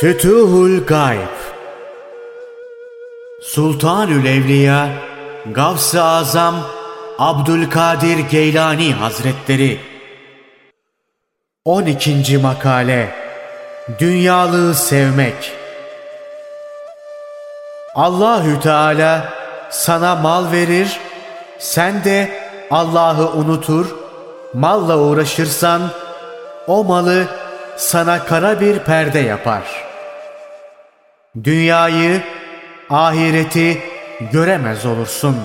Fütuhul Gayb Sultanül Evliya Gavs-ı Azam Abdülkadir Geylani Hazretleri 12. Makale Dünyalığı Sevmek Allahü Teala sana mal verir, sen de Allah'ı unutur, malla uğraşırsan o malı sana kara bir perde yapar. Dünyayı, ahireti göremez olursun.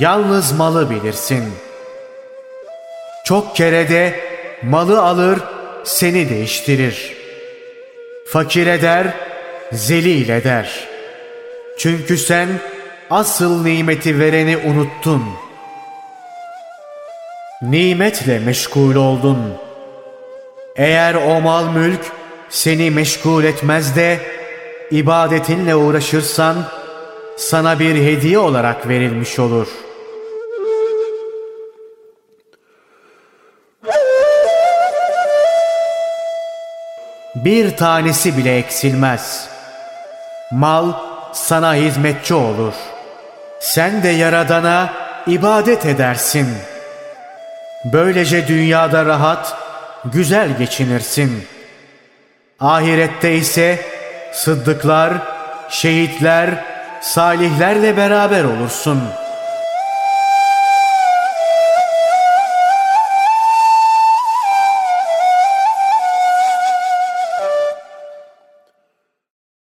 Yalnız malı bilirsin. Çok kere de malı alır, seni değiştirir. Fakir eder, zelil eder. Çünkü sen asıl nimeti vereni unuttun. Nimetle meşgul oldun. Eğer o mal mülk seni meşgul etmez de ibadetinle uğraşırsan sana bir hediye olarak verilmiş olur. Bir tanesi bile eksilmez. Mal sana hizmetçi olur. Sen de Yaradan'a ibadet edersin. Böylece dünyada rahat, güzel geçinirsin. Ahirette ise sıddıklar, şehitler, salihlerle beraber olursun.''